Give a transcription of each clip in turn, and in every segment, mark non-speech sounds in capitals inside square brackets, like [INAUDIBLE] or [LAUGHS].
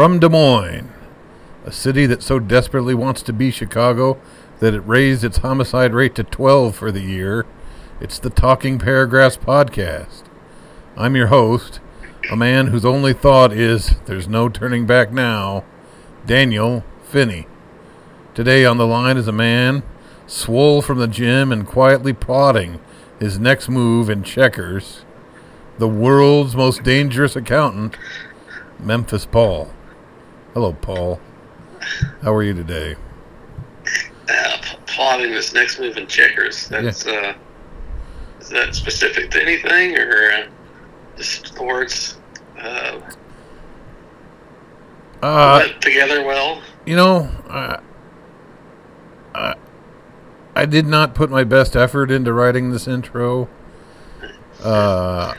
From Des Moines, a city that so desperately wants to be Chicago that it raised its homicide rate to 12 for the year, it's the Talking Paragraphs podcast. I'm your host, a man whose only thought is there's no turning back now, Daniel Finney. Today on the line is a man swole from the gym and quietly plotting his next move in checkers, the world's most dangerous accountant, Memphis Paul. Hello, Paul. How are you today? Uh, plotting this next move in checkers. That's uh, is that specific to anything or uh, just the words uh, Uh, together well? you know, I, I, I did not put my best effort into writing this intro. Uh,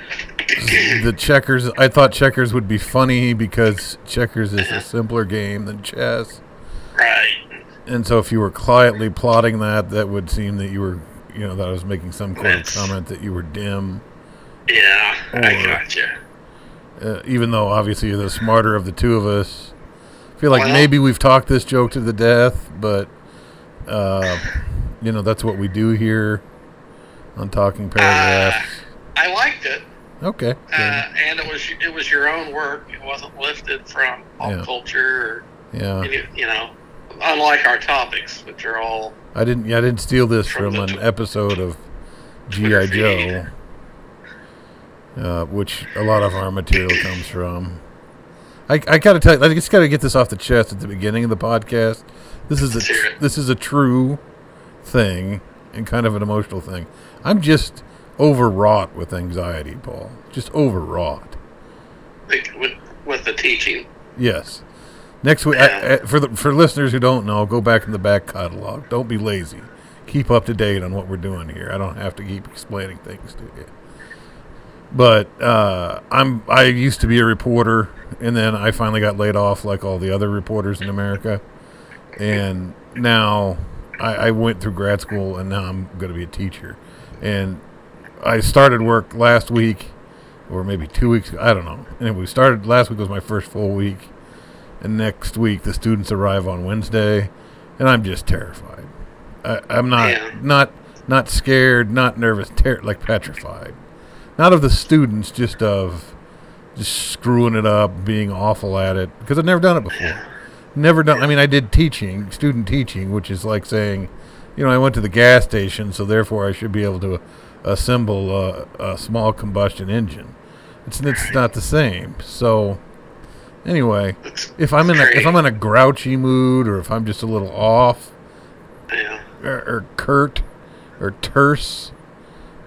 the checkers, I thought checkers would be funny because checkers is a simpler game than chess. Right. And so if you were quietly plotting that, that would seem that you were, you know, that I was making some kind of comment that you were dim. Yeah, I gotcha. Uh, even though obviously you're the smarter of the two of us. I feel like Well- maybe we've talked this joke to the death, but, uh, you know, that's what we do here on Talking Paragraphs. I liked it, okay. uh, and it was it was your own work. It wasn't lifted from pop Yeah. culture or yeah. any, you know, unlike our topics, which are all I didn't. Yeah, I didn't steal this From from an episode of [LAUGHS] GI Joe, uh, which a lot of our material comes from. I, I gotta tell you, I just gotta get this off the chest at the beginning of the podcast. This is a hear tr- it. this is a true thing and kind of an emotional thing. I'm just overwrought with anxiety, Paul. Just overwrought. with with the teaching. Yes. Next week, Yeah. I, I, for the for listeners who don't know, go back in the back catalog. Don't be lazy. Keep up to date on what we're doing here. I don't have to keep explaining things to you. But uh, I'm I used to be a reporter, and then I finally got laid off, like all the other reporters in America. And now I, I went through grad school, and now I'm going to be a teacher. And I started work last week, or maybe two weeks. ago. I don't know. Anyway, we started last week was my first full week, and next week the students arrive on Wednesday, and I'm just terrified. I, I'm not Yeah. not not scared, not nervous, ter- like petrified. Not of the students, just of just screwing it up, being awful at it, because I've never done it before. Never done. I mean, I did teaching, student teaching, which is like saying, you know, I went to the gas station, so therefore I should be able to assemble a, a small combustion engine. It's it's not the same. So anyway, if I'm in a, if. I'm in a grouchy mood, or if I'm just a little off, yeah. or, or curt, or terse,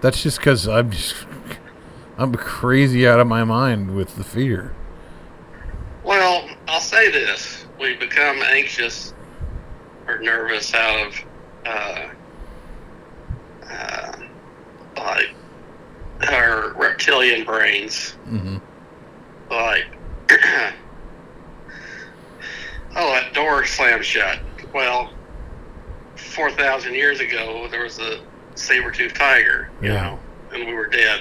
that's just because I'm just I'm crazy out of my mind with the fear. Well, I'll say this: we become anxious or nervous out of uh, uh, like our reptilian brains, hmm like. [CLEARS THROAT] Oh, that door slammed shut. Well, 4,000 years ago, there was a saber toothed tiger, you Yeah. know, and we were dead.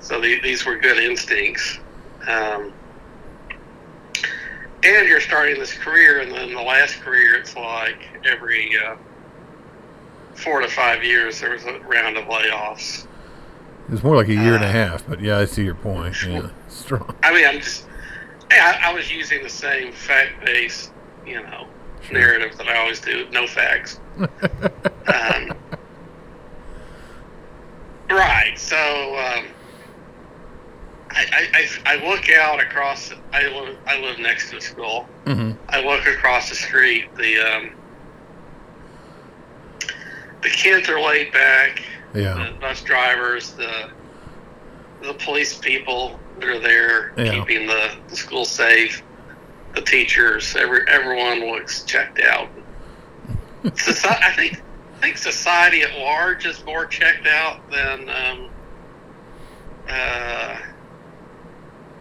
So the, these were good instincts. Um, and you're starting this career, and then the last career, it's like every uh, four to five years, there was a round of layoffs. It was more like a year and a Uh, half, but yeah, I see your point. Yeah, [LAUGHS] strong. I mean, I'm just, I, I was using the same fact based, you know, Sure. narrative that I always do, no facts. Um, right. So um, I, I, I, look out across. I live I live next to a school. hmm I look across the street. The um, the kids are laid back. Yeah. The bus drivers, the the police people that are there Yeah. keeping the, the school safe. The teachers, every everyone looks checked out. Soci- I think I think society at large is more checked out than um, uh,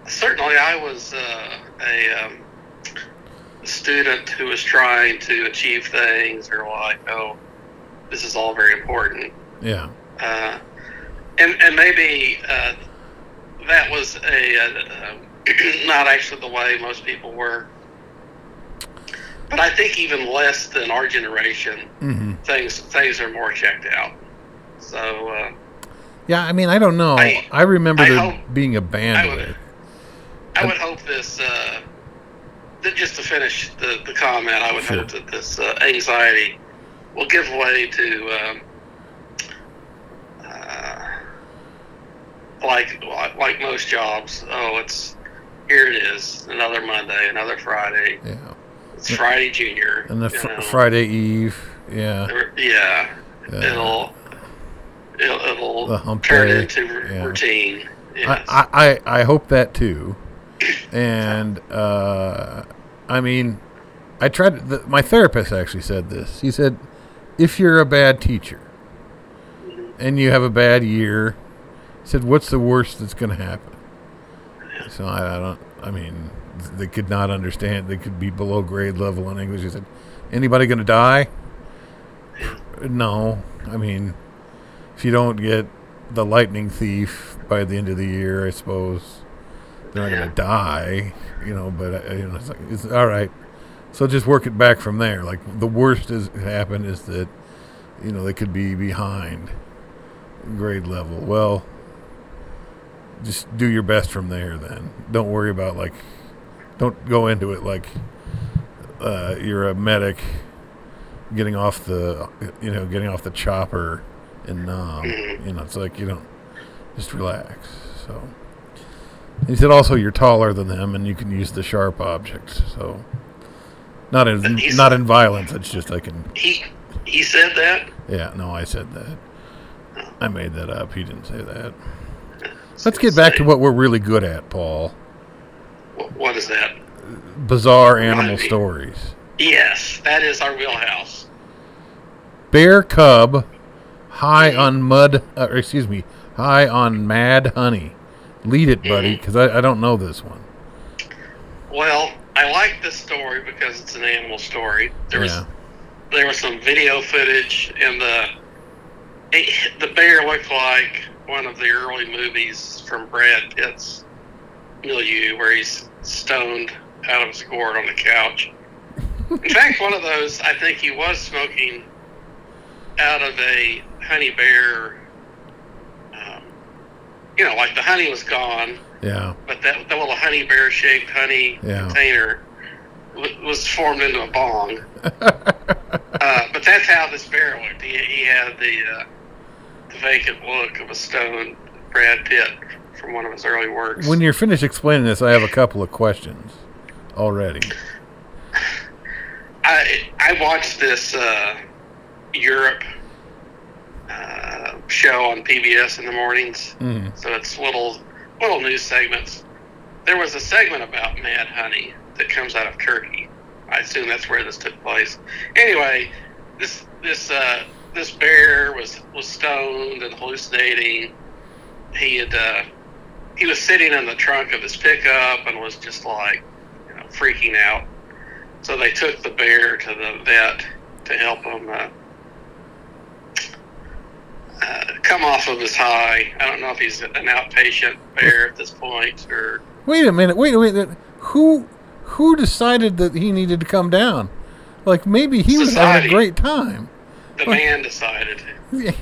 certainly I was uh, a um, student who was trying to achieve things or like oh this is all very important Yeah. Uh, and and maybe uh, that was a, uh [CLEARS THROAT] not actually the way most people were. But I think even less than our generation, hmm things things are more checked out. So uh, Yeah, I mean, I don't know. I, I- remember I there hope- being a band I would-. I would hope this. Uh, just to finish the, the comment, I would Sure. hope that this uh, anxiety will give way to um, uh, like like most jobs. Oh, it's here it is, another Monday, another Friday. Yeah. It's Friday Junior. And the you fr- know. Friday Eve. Yeah. Yeah, Yeah. it'll it'll, The it'll hump turn day, into r- yeah. routine. Yes. I, I, I I hope that too. And uh, I mean, I tried. The, my therapist actually said this. He said, if you're a bad teacher and you have a bad year, he said, what's the worst that's going to happen? So I, I don't. I mean, they could not understand. They could be below grade level in English. He said, anybody going to die? No. I mean, if you don't get the lightning thief by the end of the year, I suppose they're not going to die, you know. But uh, you know, it's, like, it's all right. So just work it back from there. Like the worst is happened is that you know they could be behind grade level. Well, just do your best from there. Then don't worry about like don't go into it like uh, you're a medic getting off the you know getting off the chopper and um, you know it's like you don't just relax. So he said also you're taller than them and you can use the sharp objects. So not in not in violence. It's just I can. he he said that. Yeah, no, I said that. I made that up. He didn't say that. Let's get back to what we're really good at, Paul. What is that? Bizarre animal stories. Yes, that is our wheelhouse. Bear cub, high on mud. Uh, excuse me, high on mad honey. Lead it, buddy, because I, I don't know this one. Well, I like this story because it's an animal story. There was Yeah. there was some video footage, and the it, the bear looked like one of the early movies from Brad Pitt's milieu, where he's stoned out of his gourd on the couch. In [LAUGHS] fact, one of those, I think he was smoking out of a honey bear. Um, you know, like the honey was gone, Yeah. but that the little honey bear shaped honey Yeah. container w- was formed into a bong. [LAUGHS] Uh, but that's how this bear looked. He, he had the, uh, the vacant look of a stone Brad Pitt from one of his early works. when you're finished explaining this, I have a couple of questions already. I I watched this uh, Europe uh, show on PBS in the mornings. Mm. So it's little little news segments. There was a segment about mad honey that comes out of Turkey. I assume that's where this took place. Anyway, this this uh, this bear was was stoned and hallucinating. He had uh, he was sitting in the trunk of his pickup and was just like you know freaking out. So they took the bear to the vet to help him uh, uh, come off of his high. I don't know if he's an outpatient bear at this point or Wait a minute. Wait a minute. Who who decided that he needed to come down? Like maybe he was having a great time. the man decided. [LAUGHS]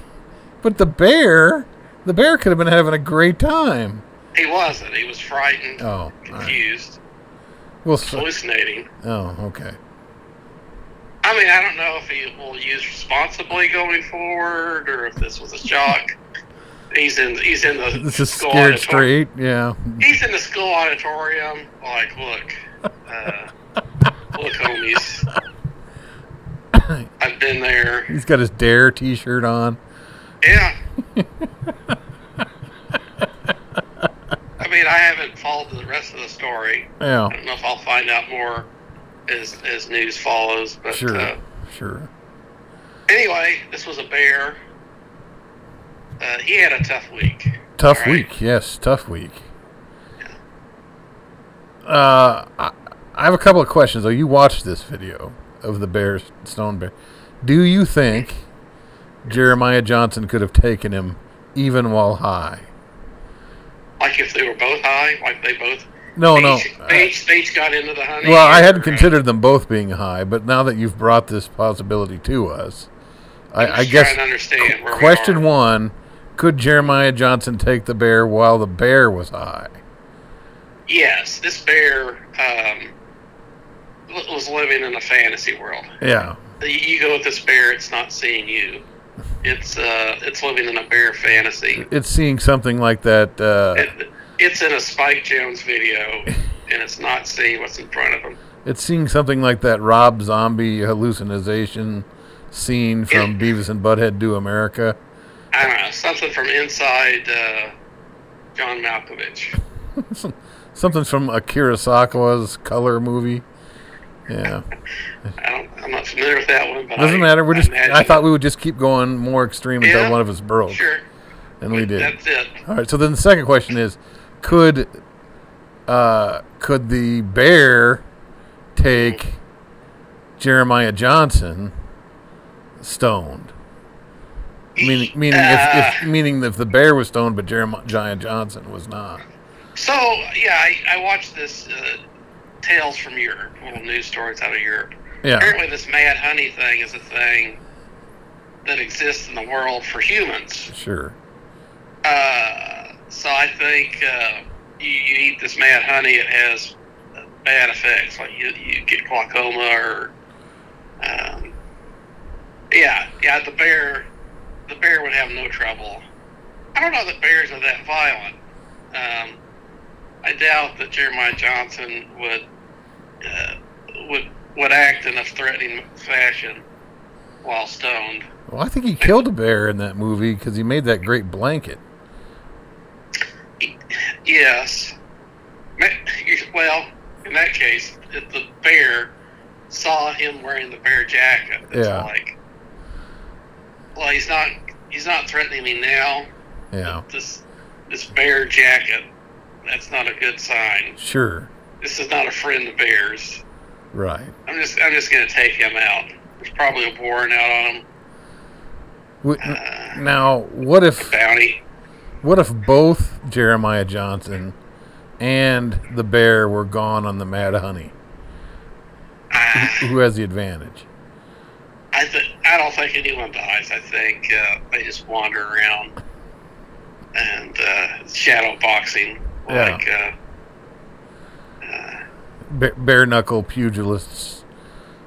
But the bear, the bear could have been having a great time. He wasn't. He was frightened, Oh, all right. confused, Well, hallucinating. oh, okay. I mean, I don't know if he will use responsibly going forward or if this was a shock. He's in. He's in the. This is school scared auditorium. straight. Yeah. He's in the school auditorium. Like, look, uh, look, homies. [LAUGHS] I've been there. He's got his Dare T-shirt on. Yeah. [LAUGHS] I mean, I haven't followed the rest of the story. Yeah. I don't know if I'll find out more as as news follows. But Sure. uh, Sure. anyway, this was a bear. Uh, he had a tough week. Tough right. week. Yes, tough week. Uh, I, I have a couple of questions. Though you watched this video of the bear, stone bear. Do you think Jeremiah Johnson could have taken him even while high. Like if they were both high, like they both. No, no. They, each, got into the honey. Well, I hadn't considered them both being high, but now that you've brought this possibility to us, I, I'm I just guess to understand where we question one: Could Jeremiah Johnson take the bear while the bear was high? Yes, this bear um, was living in a fantasy world. Yeah, You- You go with this bear, it's not seeing you. It's uh, it's living in a bear fantasy. it's seeing something like that. Uh, It, it's in a Spike Jonze video, and it's not seeing what's in front of him. it's seeing something like that Rob Zombie hallucination scene from Yeah. Beavis and Butthead Do America. I don't know something from inside uh, John Malkovich. [LAUGHS] Something from Akira Kurosawa's Color movie. Yeah, I don't. I'm not familiar with that one, but doesn't I, matter. We're just. imagine I thought we would just keep going more extreme until one of us broke, Sure, and we did. That's it. All right. So then the second question is, could uh, could the bear take Jeremiah Johnson stoned? Meaning, meaning if, if meaning if the bear was stoned, but Jeremiah Johnson was not. So yeah, I, I watched this uh, Tales from Europe, little news stories out of Europe. Yeah. Apparently, this mad honey thing is a thing that exists in the world for humans. Sure. Uh, so I think uh, you, you eat this mad honey, it has bad effects, like you, you get glaucoma or um, yeah, yeah. The bear, the bear would have no trouble. I don't know that bears are that violent. Um, I doubt that Jeremiah Johnson would uh, would would act in a threatening fashion while stoned. Well, I think he killed a bear in that movie because he made that great blanket. Yes. Well, in that case, if the bear saw him wearing the bear jacket, it's Yeah. like, well, he's not he's not threatening me now. Yeah. This this bear jacket, that's not a good sign. Sure. This is not a friend of bears. Right. I'm just I'm just gonna take him out. There's probably a warrant out on him. W- Uh, Now, what if bounty. What if both Jeremiah Johnson and the bear were gone on the mad honey? Ah, Who has the advantage? I th- I don't think anyone dies. I think uh, they just wander around and uh, shadow boxing Yeah. like uh, uh, Ba- bare knuckle pugilists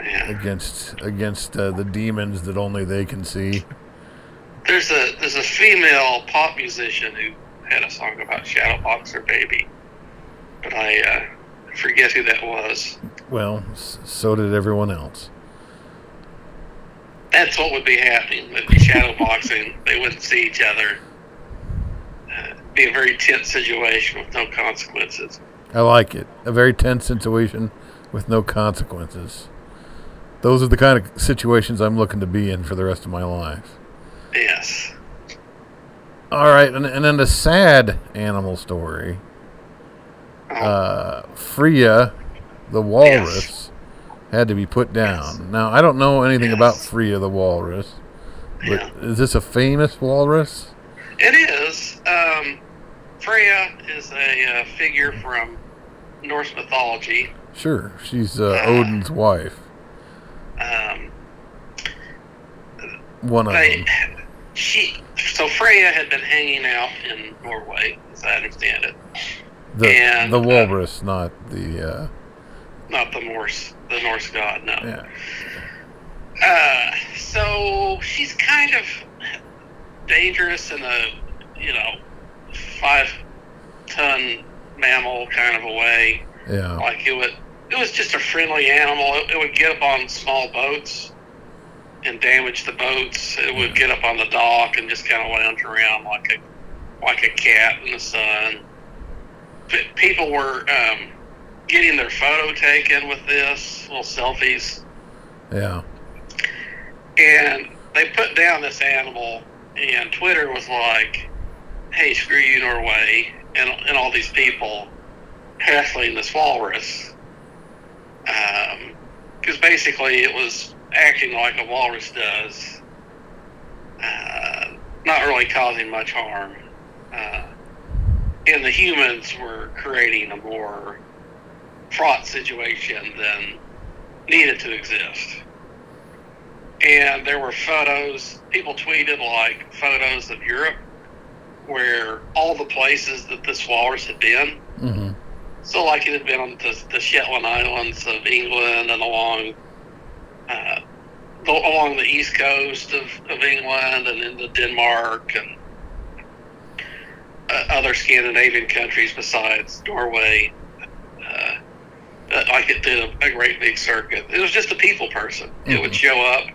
yeah. against against uh, the demons that only they can see. There's a there's a female pop musician who had a song about shadow boxer baby, but I uh, forget who that was. Well, so did everyone else. That's what would be happening. They'd be shadow [LAUGHS] boxing. They wouldn't see each other. Uh, be a very tense situation with no consequences. I like it. A very tense situation with no consequences. Those are the kind of situations I'm looking to be in for the rest of my life. Yes. All right, and, and then the sad animal story. Oh, Uh, Freya, the walrus, had to be put down. Now, I don't know anything about Freya the walrus, but yeah. is this a famous walrus? It is. Um, Freya is a uh, figure from Norse mythology. Sure, she's uh, Odin's wife. Um, One of they, them. She, so Freya had been hanging out in Norway, as I understand it. The, and, the uh, walrus, not the. Uh, Not the Norse, the Norse god. No. yeah. Uh, so she's kind of dangerous in a, you know, five ton mammal kind of a way. Yeah. Like it would, it was just a friendly animal. It, it would get up on small boats and damage the boats. It would get up on the dock and just kind of lounge around like a, like a cat in the sun. P- people were um, getting their photo taken with this, little selfies Yeah. and they put down this animal, and Twitter was like, "Hey, screw you, Norway," and and all these people hassling this walrus, because basically it was acting like a walrus does. uh, not really causing much harm. Uh, and the humans were creating a more fraught situation than needed to exist. And there were photos, people tweeted like photos of Europe where all the places that this walrus had been. Mm-hmm. So, like it had been on the, the Shetland Islands of England and along uh, the, along the east coast of, of England and into Denmark and uh, other Scandinavian countries besides Norway. Uh, like it did a, a great big circuit. It was just a people person. It would show up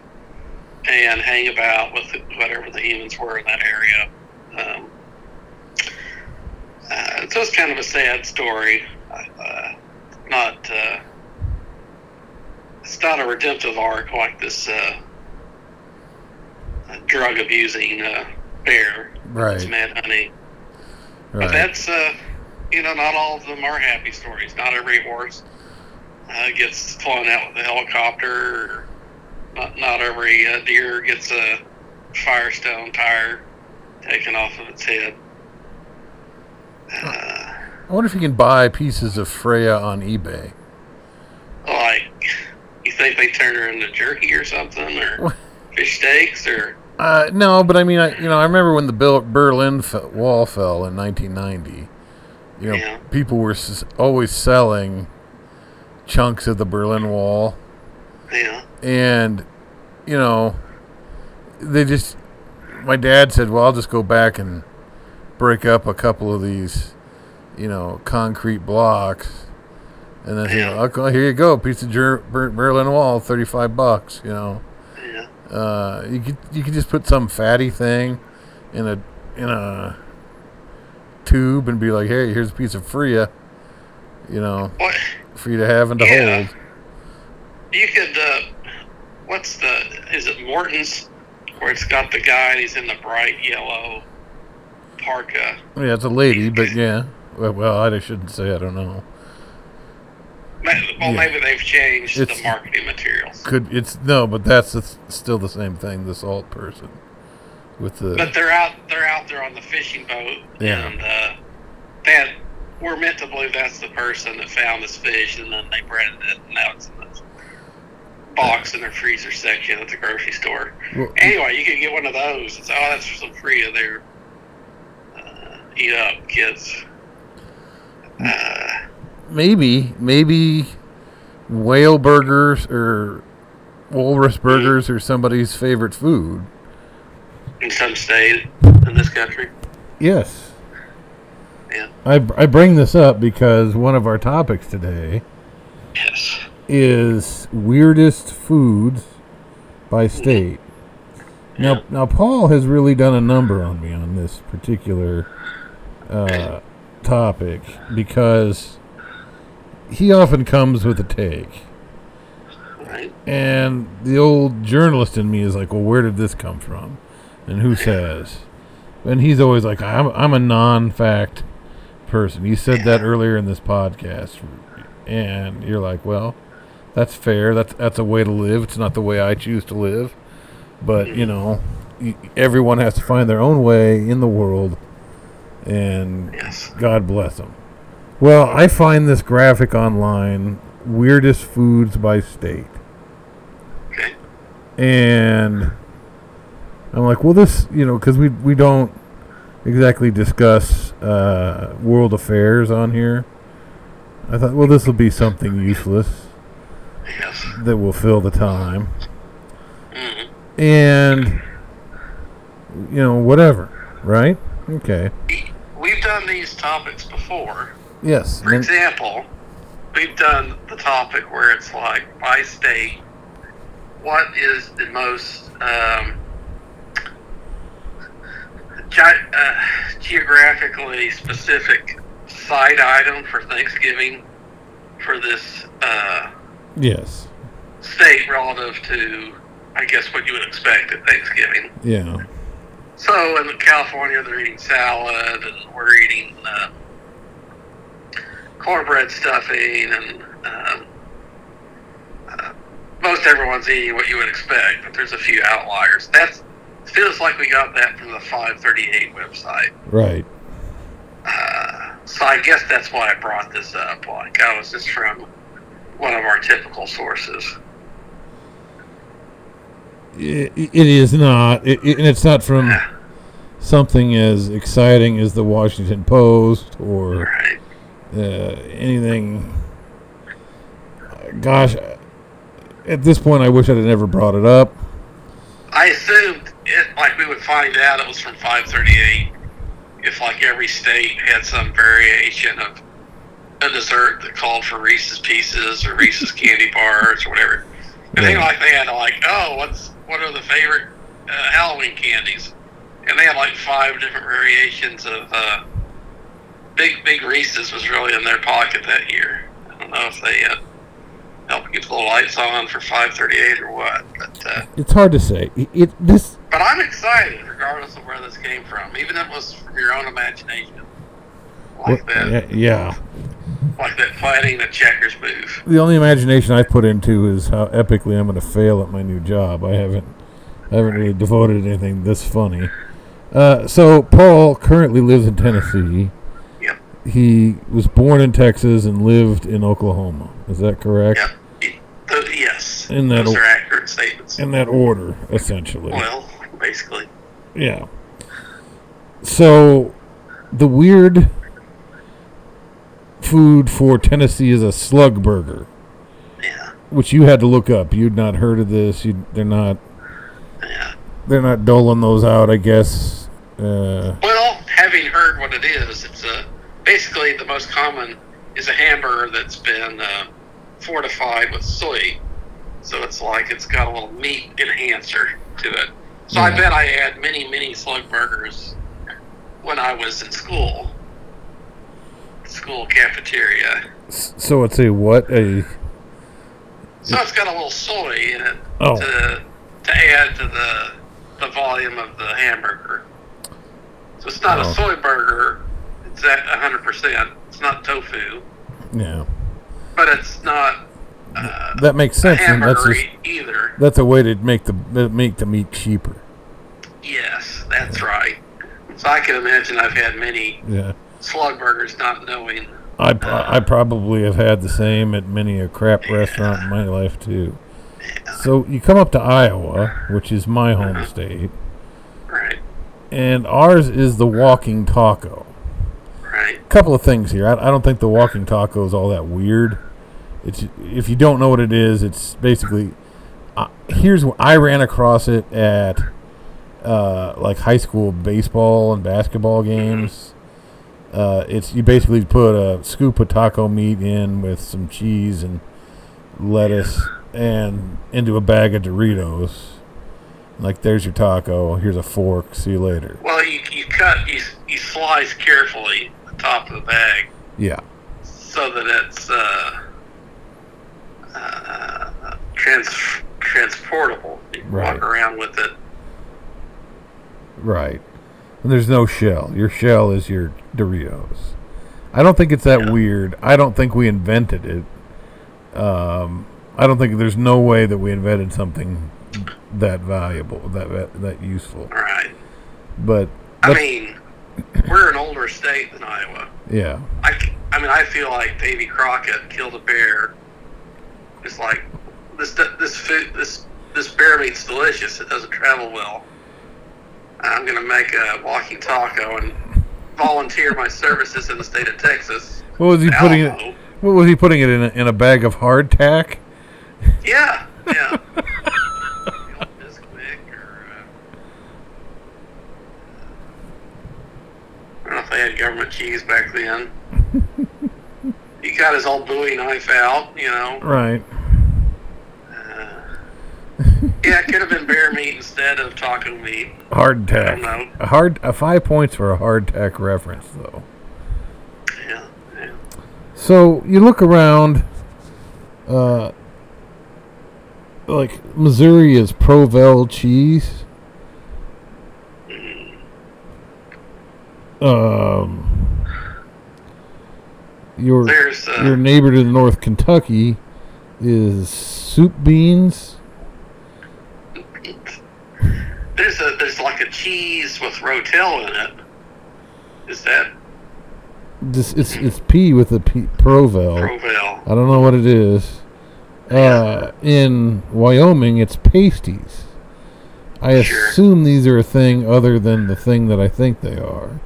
and hang about with whatever the humans were in that area. Um, uh, so it's kind of a sad story. Uh, not uh, it's not a redemptive arc like this uh, drug abusing uh, bear, Right. this mad honey. But that's uh, you know, not all of them are happy stories. Not every horse uh, gets flown out with a helicopter. Not not every uh, deer gets a Firestone tire taken off of its head. Uh, I wonder if you can buy pieces of Freya on eBay. like, you think they turn her into jerky or something, or fish steaks, or Uh, no, but I mean, I, you know, I remember when the Berlin Wall fell in 1990. You know, Yeah. people were always selling chunks of the Berlin Wall, yeah, and you know, they just. My dad said, "Well, I'll just go back and break up a couple of these, you know, concrete blocks." And then, you know, okay, here you go, piece of Ger- Berlin Wall, thirty-five bucks. You know, yeah, uh, you could you could just put some fatty thing in a in a tube and be like, hey, here's a piece of Freya, you know, what? for you to have and to Yeah. hold. You could. Uh, what's the? Is it Morton's? Where it's got the guy and he's in the bright yellow parka. Yeah, it's a lady, but yeah. Well I shouldn't say. I don't know. Well, Yeah. maybe they've changed It's- the marketing materials. Could it's no, but that's the, still the same thing. The salt person with the But they're out. They're out there on the fishing boat, Yeah. and uh, that we're meant to believe that's the person that found this fish, and then they branded it, and now it's in the box in their freezer section at the grocery store. well, Anyway, you can get one of those. It's oh, that's for some free there. Uh, eat up, kids. Uh, maybe maybe whale burgers or walrus burgers are somebody's favorite food. in some state in this country. Yes. Yeah. I, I bring this up because one of our topics today Yes. is weirdest foods by state. Now, Yeah. now Paul has really done a number on me on this particular uh, topic because he often comes with a take, Right. and the old journalist in me is like, "Well, where did this come from?" And who says? And he's always like, "I'm I'm a non-fact person." You said that earlier in this podcast, and you're like, "Well, that's fair. That's that's a way to live. It's not the way I choose to live, but you know, everyone has to find their own way in the world, and Yes. God bless them." Well, I find this graphic online, weirdest foods by state, Okay. and I'm like, well, this, you know, because we we don't exactly discuss uh, world affairs on here. I thought, well, this will be something useless Yes. that will fill the time, hmm and you know, whatever, right? Okay. We've done these topics before. Yes. For example, we've done the topic where it's like by state, what is the most um, ge- uh, geographically specific side item for Thanksgiving for this uh, yes. state relative to, I guess, what you would expect at Thanksgiving. Yeah. So in California, they're eating salad, and we're eating uh, cornbread stuffing, and um, uh, most everyone's eating what you would expect. But there's a few outliers. That feels like we got that from the 538 website. Right. Uh, so I guess that's why I brought this up. Like I was just from one of our typical sources. It, it is not, it, it- and it's not from something as exciting as the Washington Post or right. Uh, anything. Gosh, at this point, I wish I'd never brought it up. I assumed it like we would find out it was from 538 if like every state had some variation of a dessert that called for Reese's Pieces or Reese's candy [LAUGHS] bars or whatever. I think like they had like, oh, what's what are the favorite uh, Halloween candies? And they had like five different variations of uh, big big Reese's was really in their pocket that year. I don't know if they uh, helped get the lights on for 538 or what, but. Uh, It's hard to say. It, it this but I'm excited, regardless of where this came from, even if it was from your own imagination. Like that, yeah. like that fighting the checkers move. The only imagination I put into is how epically I'm going to fail at my new job. I haven't, I haven't really devoted anything this funny. Uh, so Paul currently lives in Tennessee. He was born in Texas and lived in Oklahoma. Is that correct? Yep. Y- yes. In that Those are accurate statements. In that order, essentially. well, basically. Yeah. So, the weird food for Tennessee is a slug burger, Yeah. which you had to look up. You'd not heard of this. You, they're not. Yeah. They're not doling those out, I guess. Uh, Well, having heard what it is, it's a basically the most common is a hamburger that's been uh, fortified with soy. So it's like it's got a little meat enhancer to it. So I bet I had many, many slug burgers when I was in school. School cafeteria. so it's a what? A So it's got a little soy in it Oh. to to add to the the volume of the hamburger. So it's not Oh. a soy burger. Hundred percent. It's not tofu, yeah. but it's not uh, That makes sense. And that's just, either. that's a way to make the make the meat cheaper. Yes, that's right. So I can imagine I've had many Yeah. slug burgers not knowing. I, pro- I probably have had the same at many a crap restaurant in my life too. So you come up to Iowa, which is my home state, Right, and ours is the walking taco. Couple of things here. I, I don't think the walking taco is all that weird. It's if you don't know what it is, it's basically uh, here's what I ran across it at uh, like high school baseball and basketball games. Uh, it's you basically put a scoop of taco meat in with some cheese and lettuce and into a bag of Doritos. Like there's your taco. Here's a fork. See you later. Well, you, you cut, you, you slice carefully top of the bag Yeah. so that it's uh, uh, trans, transportable. You can Right. walk around with it. Right. And there's no shell. Your shell is your Doritos. I don't think it's that Yeah. weird. I don't think we invented it. Um, I don't think there's no way that we invented something that valuable, that that, useful. Right. But I mean, we're an older state than Iowa. yeah, I, I mean, I feel like Davy Crockett killed a bear. It's like this this food this this bear meat's delicious. It doesn't travel well. I'm gonna make a walking taco and volunteer my services in the state of Texas. what was he putting it? What was he putting it in? A, in a bag of hardtack? Yeah, yeah. The old Bisquick or, uh, I don't know if they had government cheese back then. [LAUGHS] he got his old Bowie knife out, you know. Right. Uh, yeah, it could have been bear meat instead of taco meat. Hardtack. I don't know. A hard. A five points for a hard hardtack reference, though. Yeah, yeah. So you look around, uh, like Missouri is Provel cheese. Um, your uh, your neighbor to the north, Kentucky, is soup beans. there's a there's like a cheese with Rotel in it. Is that This it's it's P with a P Provel. Provel? I don't know what it is. Uh, in Wyoming, it's pasties. I Sure. assume these are a thing other than the thing that I think they are.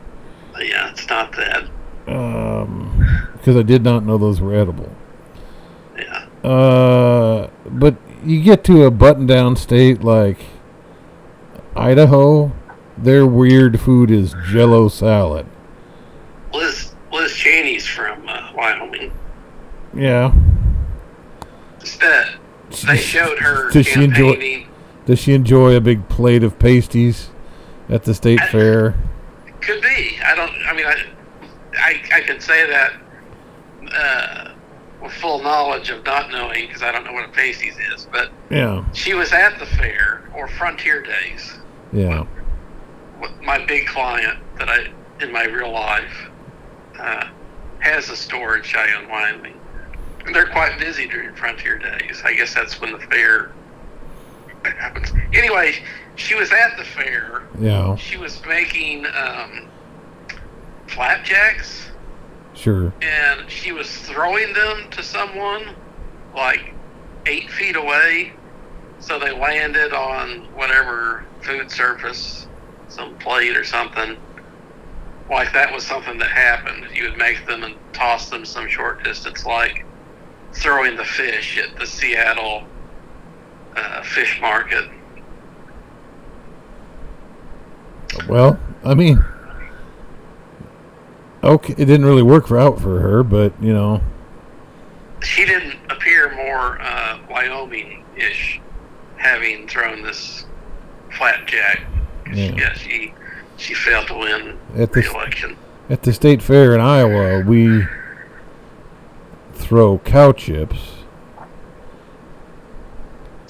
Yeah, it's not that. Um, because I did not know those were edible. Yeah. Uh, but you get to a button-down state like Idaho, their weird food is Jello salad. Liz Liz Cheney's from uh, Wyoming. Yeah. That they [LAUGHS] showed her Does she enjoy? Does she enjoy a big plate of pasties at the state I- fair? Could be. I don't. I mean, I I, I could say that uh, with full knowledge of not knowing because I don't know what a pasties is. But Yeah. she was at the fair or Frontier Days. Yeah. with my big client that I in my real life uh, has a store in Cheyenne, Wyoming. And they're quite busy during Frontier Days. I guess that's when the fair happens. Anyway, she was at the fair. Yeah. She was making um, flapjacks, Sure. and she was throwing them to someone like eight feet away. So they landed on whatever food surface, some plate or something. Like that was something that happened. You would make them and toss them some short distance, like throwing the fish at the Seattle uh, fish market. Well, I mean, okay, it didn't really work out for her, but you know, She didn't appear more uh, Wyoming-ish, having thrown this flapjack. Yeah. Yeah, she she failed to win At the- re-election. at the state fair in Iowa, we throw cow chips.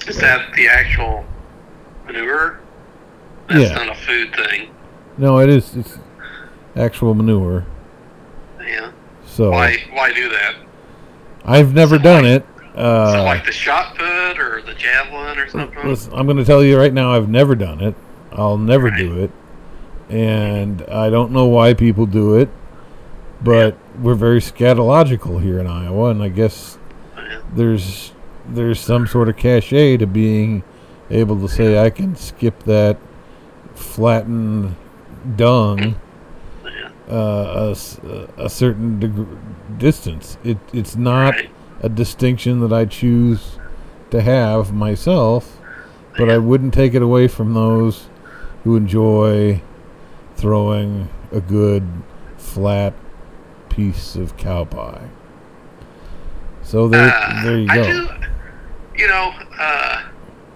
Is that the actual manure? That's Yeah. not a food thing. No, it is. It's actual manure. Yeah. So Why why do that? I've never done like- it Uh, like the shot put or the javelin or something? listen, I'm going to tell you right now, I've never done it. I'll never Right. do it, and I don't know why people do it. But we're very scatological here in Iowa, and I guess Yeah. there's there's some sort of cachet to being able to say I can skip that flattened dung uh, a, a certain deg- distance. It it's not Right. a distinction that I choose to have myself, but I wouldn't take it away from those who enjoy throwing a good flat piece of cow pie. So there, Uh, there you I go. do, you know, uh,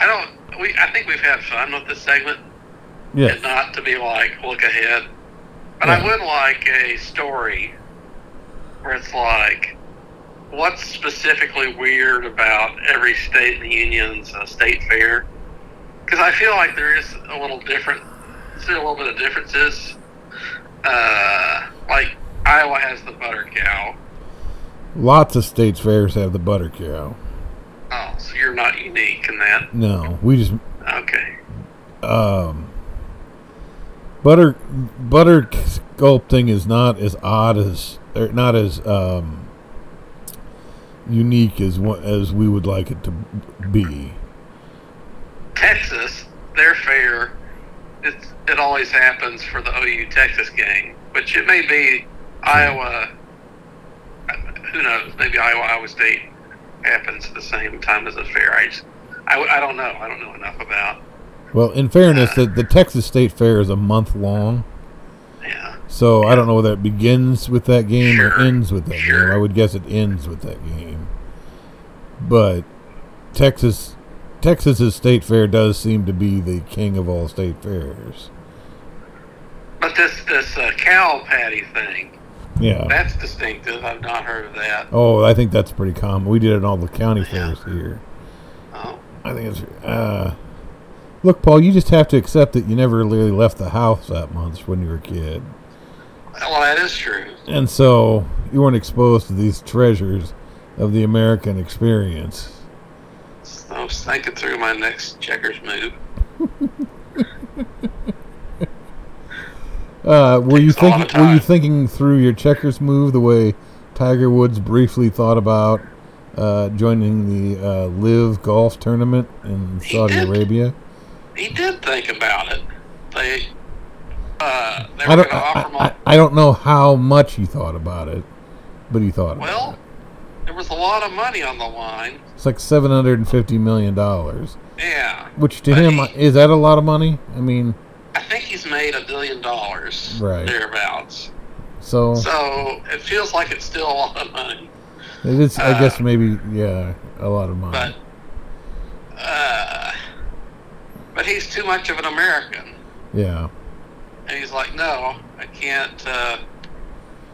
I don't. We I think we've had fun with this segment. Yes. and not to be like look ahead. But Yeah. I would like a story where it's like, what's specifically weird about every state in the union's uh, state fair? Because I feel like there is a little different, still a little bit of differences. Uh, like Iowa has the butter cow. Lots of states fairs have the butter cow. Oh, so you're not unique in that. No, we just Okay. um, butter butter sculpting is not as odd as or not as um, unique as as we would like it to be. Texas, their fair, it's, it always happens for the OU Texas game, which it may be Iowa. Who knows? Maybe Iowa Iowa State happens at the same time as the fair. I just, I, I don't know. I don't know enough about. Well, in fairness, the, the Texas State Fair is a month long, Yeah, so I don't know whether it begins with that game or ends with that game. sure. I would guess it ends with that game. But Texas Texas's state fair does seem to be the king of all state fairs. but this this uh, cow patty thing, Yeah. that's distinctive. I've not heard of that. Oh, I think that's pretty common. We did it in all the county fairs here. Oh, I think it's. Uh, look, Paul, you just have to accept that you never really left the house that much when you were a kid, well, that is true. and so you weren't exposed to these treasures of the American experience. I was thinking through my next checkers move. [LAUGHS] Uh, were you Takes thinking? Were you thinking through your checkers move the way Tiger Woods briefly thought about uh, joining the uh, LIV Golf Tournament in Saudi. Arabia? He did think about it. They uh, they I were don't. going to I, offer him. I, I don't know how much he thought about it, but he thought about well, it. there was a lot of money on the line. It's like seven hundred and fifty million dollars, Yeah, which to him he- is that a lot of money? I mean, I think he's made a billion dollars Right. thereabouts. so So it feels like it's still a lot of money, it is. I guess uh, maybe yeah, a lot of money. but uh, but he's too much of an American. yeah, And he's like, no, I can't. Uh,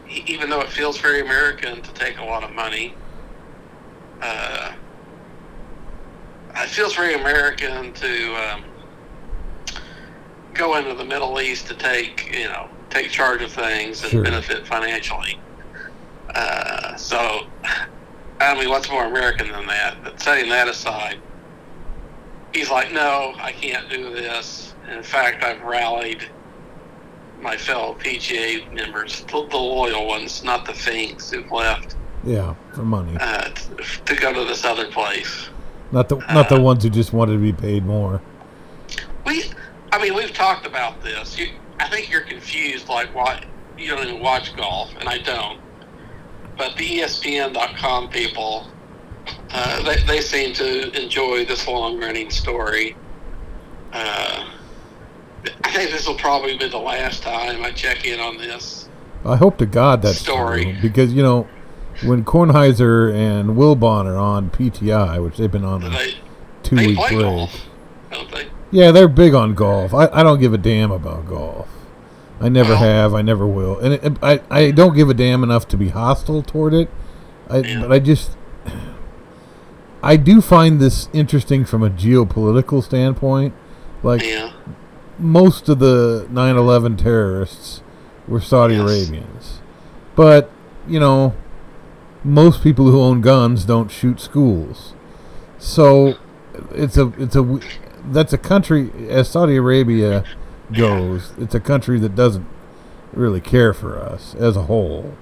even though it feels very American to take a lot of money, uh, it feels very American to um, go into the Middle East to take, you know, take charge of things and Sure. benefit financially. Uh, so, I mean, what's more American than that? But setting that aside, he's like, no, I can't do this. In fact, I've rallied my fellow PGA members, the, the loyal ones, not the finks who've left, yeah, for money. uh, to go to this other place. Not the not the uh, ones who just wanted to be paid more. We, I mean, we've talked about this. You, I think you're confused, like why you don't even watch golf, and I don't. But the ESPN.com people, uh, they, they seem to enjoy this long running story. Uh, I think this will probably be the last time I check in on this. I hope to God that's Story. true [LAUGHS] because you know when Kornheiser and Wilbon are on PTI, which they've been on a They two they week play golf, don't they? Yeah, they're big on golf. I, I don't give a damn about golf. I never Well- have. I never will. And it, I I don't give a damn enough to be hostile toward it. I, Yeah. But I just I do find this interesting from a geopolitical standpoint. Like Yeah, most of the 9/11 terrorists were Saudi Yes. Arabians, but you know, most people who own guns don't shoot schools. So it's a it's a that's a country as Saudi Arabia goes. It's a country that doesn't really care for us as a whole.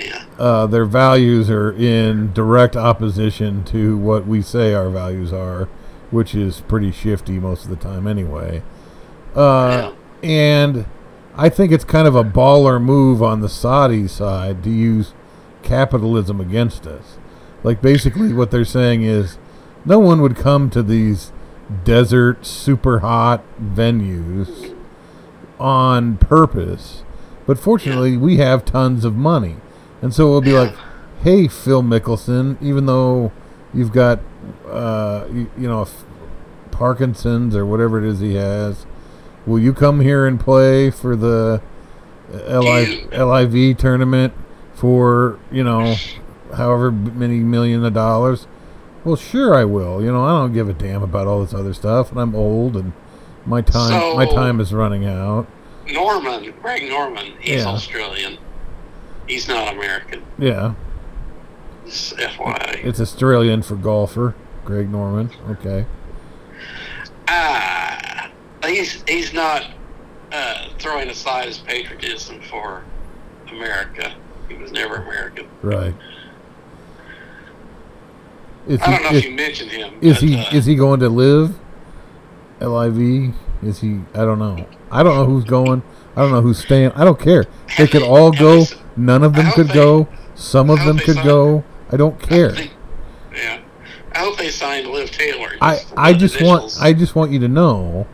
Yeah, Uh, their values are in direct opposition to what we say our values are, which is pretty shifty most of the time anyway. Uh, and I think it's kind of a baller move on the Saudi side to use capitalism against us. Like basically what they're saying is no one would come to these desert super hot venues on purpose. But fortunately, we have tons of money. And so it'll be Yeah. like, "Hey Phil Mickelson, even though you've got uh, you, you know Parkinson's or whatever it is he has, will you come here and play for the LI, LIV tournament for, you know, however many million of dollars?" Well, sure I will. You know, I don't give a damn about all this other stuff, and I'm old, and my time my time is running out. Norman, Greg Norman, he's Yeah. Australian. He's not American. Yeah, Just FYI. it's Australian for golfer, Greg Norman. Okay, Ah, he's he's not uh, throwing aside his patriotism for America. He was never American. right. I don't know if you mentioned him. is but, he uh, is he going to live? Liv? Is he? I don't know. I don't know who's going. I don't know who's staying. I don't care. They could all go. None of them could they- go. Some of them could go. I don't I care. yeah, I hope they signed Liv Taylor. I just I just initials. want I just want you to know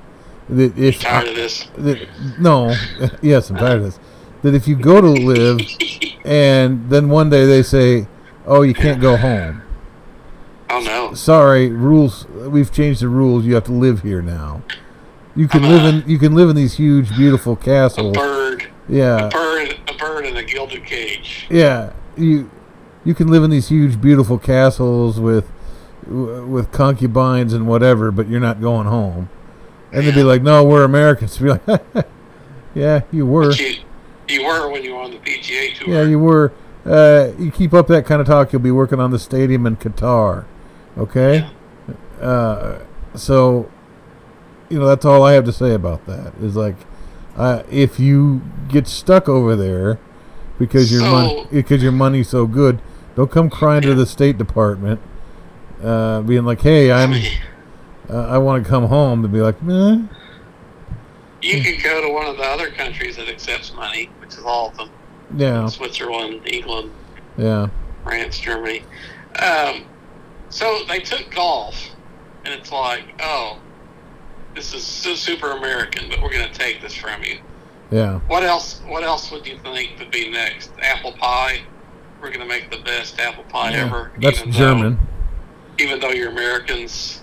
that if tired of this. that, no, [LAUGHS] yes, I'm tired of this. That if you go to live [LAUGHS] and then one day they say, "Oh, you can't go home." Oh no. Sorry, rules. We've changed the rules. You have to live here now. You can live in you can live in these huge, beautiful castles. A bird, Yeah, a bird, a bird in a gilded cage. yeah. You you can live in these huge, beautiful castles with with concubines and whatever, but you're not going home. And they'd be like, "No, we're Americans." [LAUGHS] Be like, [LAUGHS] "Yeah, you were." You, you were when you were on the PGA tour. Yeah, you were. Uh, you keep up that kind of talk, you'll be working on the stadium in Qatar. Okay? Uh, so, you know, that's all I have to say about that. Is like, uh, if you get stuck over there because your money because your money's so good, don't come crying to the State Department, uh, being like, "Hey, I'm uh, I want to come home." To be like, "Nah." You could go to one of the other countries that accepts money, which is all of them: Yeah, Switzerland, England, yeah, France, Germany. Um, so they took golf, and it's like, oh, this is so super American, but we're going to take this from you. yeah. What else? What else would you think would be next? Apple pie. We're going to make the best apple pie yeah. ever. That's even though- German. even though you're Americans,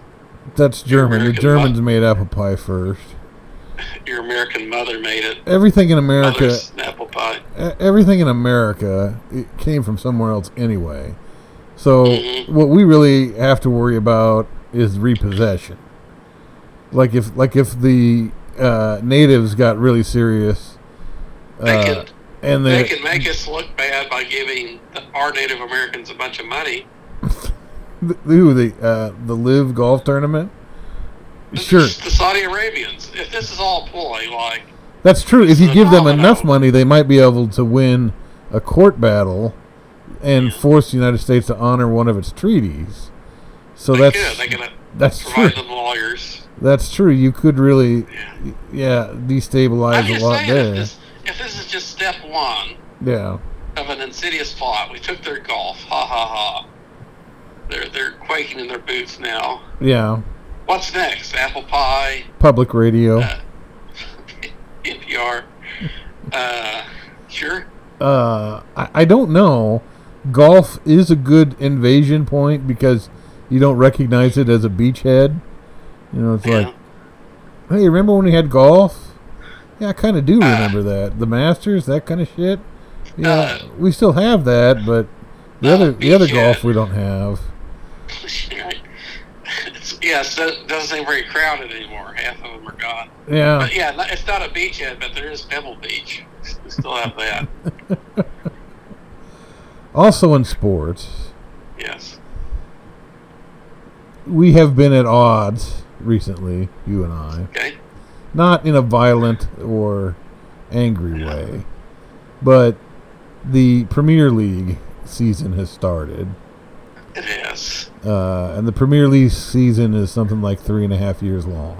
That's German. The American Germans made apple pie first. [LAUGHS] your American mother made it. Everything in America, Mother's apple pie. everything in America, it came from somewhere else anyway. So Mhm. what we really have to worry about is repossession. Like if like if the uh, natives got really serious, They uh, can and they they, can make us look bad by giving the, our Native Americans a bunch of money. [LAUGHS] th- who the uh, the LIV golf tournament. Sure, The Saudi Arabians. If this is all ploy, like that's true. If you the give them enough money, they might be able to win a court battle and force the United States to honor one of its treaties. So they that's could, they can that's true. them lawyers. That's true. You could really, Yeah. destabilize a lot saying, if there. this, if this is just step one Yeah, of an insidious plot, we took their golf. Ha ha ha. They're they're quaking in their boots now. yeah. What's next? Apple pie. Public radio. Uh, [LAUGHS] NPR. Uh, sure. Uh, I, I don't know. Golf is a good invasion point because you don't recognize it as a beachhead. You know, it's Yeah. like, hey, remember when we had golf? Yeah, I kind of do Uh, remember that. The Masters, that kind of shit. Yeah, Uh, we still have that, but the uh, other the other beachhead. golf we don't have. Right. It's, yes, it doesn't seem very crowded anymore. Half of them are gone. Yeah, But yeah, it's not a beach yet, but there is Pebble Beach. We still have that. [LAUGHS] also in sports. Yes. we have been at odds recently, you and I. Okay. Not in a violent or angry way, but the Premier League season has started. It is. Uh, and the Premier League season is something like three and a half years long.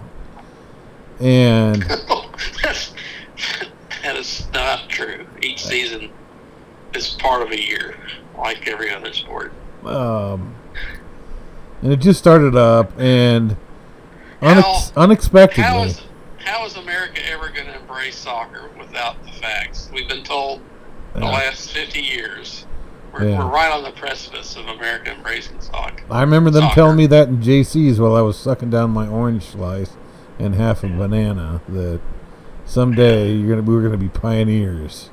And [LAUGHS] That's, that is not true. Each season is part of a year, like every other sport. um, and it just started up, and unex- How- unexpectedly, How is how is America ever going to embrace soccer without the facts? We've been told the Yeah. last 50 years. We're, Yeah. we're right on the precipice of America embracing soccer. I remember them Soccer. telling me that in JC's while I was sucking down my orange slice and half a banana that someday you're gonna we were gonna be pioneers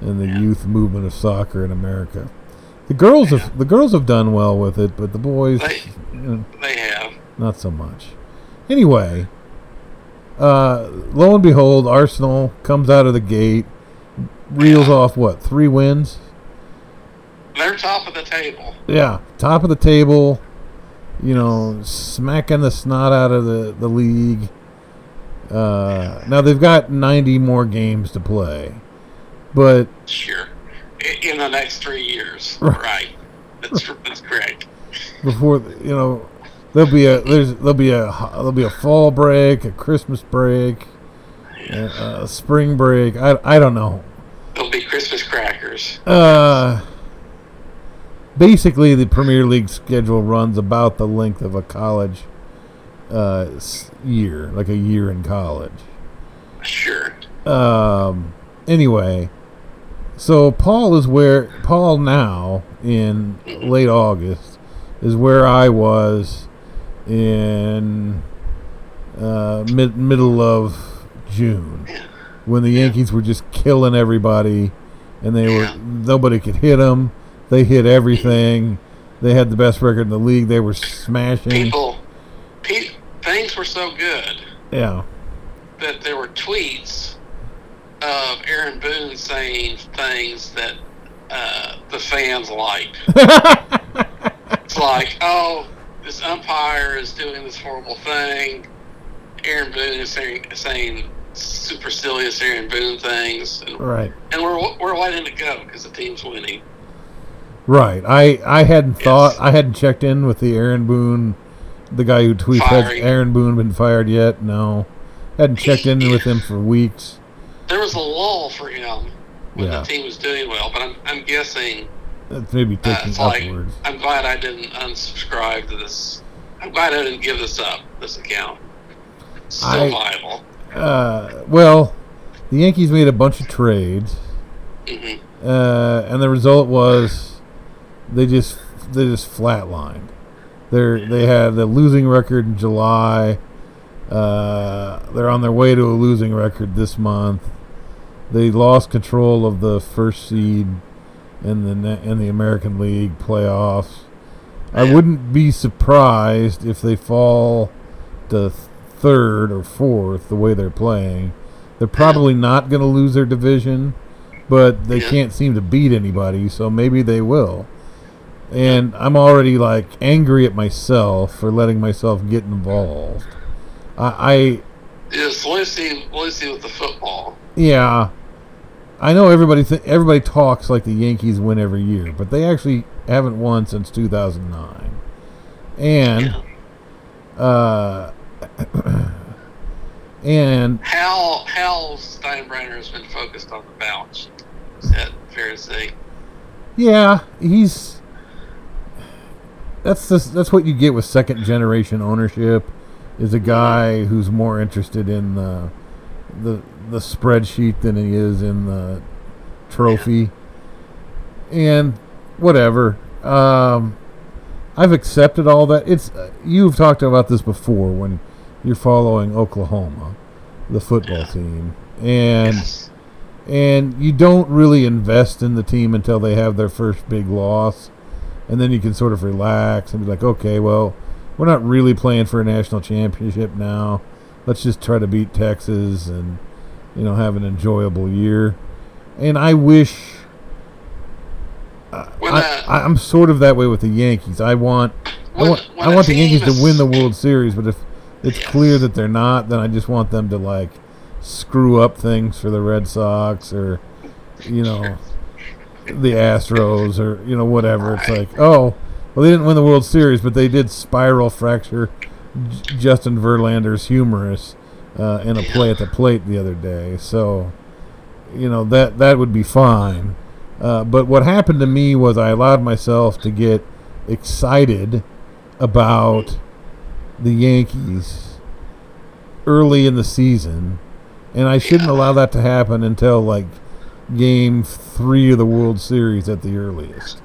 in the Yeah. youth movement of soccer in America. The girls Yeah. have the girls have done well with it, but the boys, They- you know, They have. not so much. Anyway, uh, lo and behold, Arsenal comes out of the gate, reels off what three wins. They're top of the table. Yeah, top of the table. You know, smacking the snot out of the the league. Uh, now they've got 90 more games to play, but Sure. In the next three years. Right. Right. That's, that's correct. before you know, there'll be a there's there'll be a there'll be a fall break, a Christmas break, a, a spring break. I I don't know. There'll be Christmas crackers. Uh, basically, the Premier League schedule runs about the length of a college uh, year, like a year in college. Sure. Um, anyway, so Paul is where Paul now in late August is where I was in uh, mid middle of June when the Yankees were just killing everybody, and they were nobody could hit them. They hit everything. They had the best record in the league. They were smashing. People, pe- things were so good Yeah. that there were tweets of Aaron Boone saying things that uh, the fans liked. [LAUGHS] It's like, oh, this umpire is doing this horrible thing. Aaron Boone is saying, saying supercilious Aaron Boone things, and, Right. and we're we're letting it go because the team's winning. Right. I I hadn't Yes. thought I hadn't checked in with the Aaron Boone, the guy who tweets has Aaron Boone been fired yet? No. Hadn't checked in with him for weeks. There was a lull for him when Yeah. the team was doing well, but I'm I'm guessing That's maybe uh, taking it's like upwards. I'm glad I didn't unsubscribe to this. I'm glad I didn't give this up. This account It's still I- viable. Uh, well, the Yankees made a bunch of trades, hmm uh, and the result was they just they just flatlined. They're they had a losing record in July. Uh, they're on their way to a losing record this month. They lost control of the first seed in the in the American League playoffs. I wouldn't be surprised if they fall to third or fourth the way they're playing. They're probably not going to lose their division, but they Yeah. can't seem to beat anybody, so maybe they will. And I'm already like angry at myself for letting myself get involved. I, Just Lucy, Lucy with the football. I yeah, I know everybody th- everybody talks like the Yankees win every year, but they actually haven't won since 2009. And uh, [CLEARS THROAT] and Hal Hal Steinbrenner has been focused on the balance. sheet. Is that fair to say? Yeah, he's that's just, that's what you get with second generation ownership is a guy who's more interested in the the the spreadsheet than he is in the trophy. And whatever. Um I've accepted all that. It's uh, you've talked about this before when you're following Oklahoma, the football team. And Yes. and you don't really invest in the team until they have their first big loss and then you can sort of relax and be like okay well we're not really playing for a national championship now let's just try to beat texas and you know have an enjoyable year and i wish uh, I, i'm sort of that way with the yankees i want I want, when I want the Yankees is- to win the World Series, but if it's Yes. clear that they're not, then I just want them to like screw up things for the Red Sox or you know the Astros or you know whatever. It's like, oh, well they didn't win the World Series, but they did spiral fracture J- Justin Verlander's humerus uh, in a play at the plate the other day. So you know that that would be fine. Uh, but what happened to me was I allowed myself to get excited about the Yankees early in the season, and I shouldn't allow that to happen until like game three of the World Series at the earliest.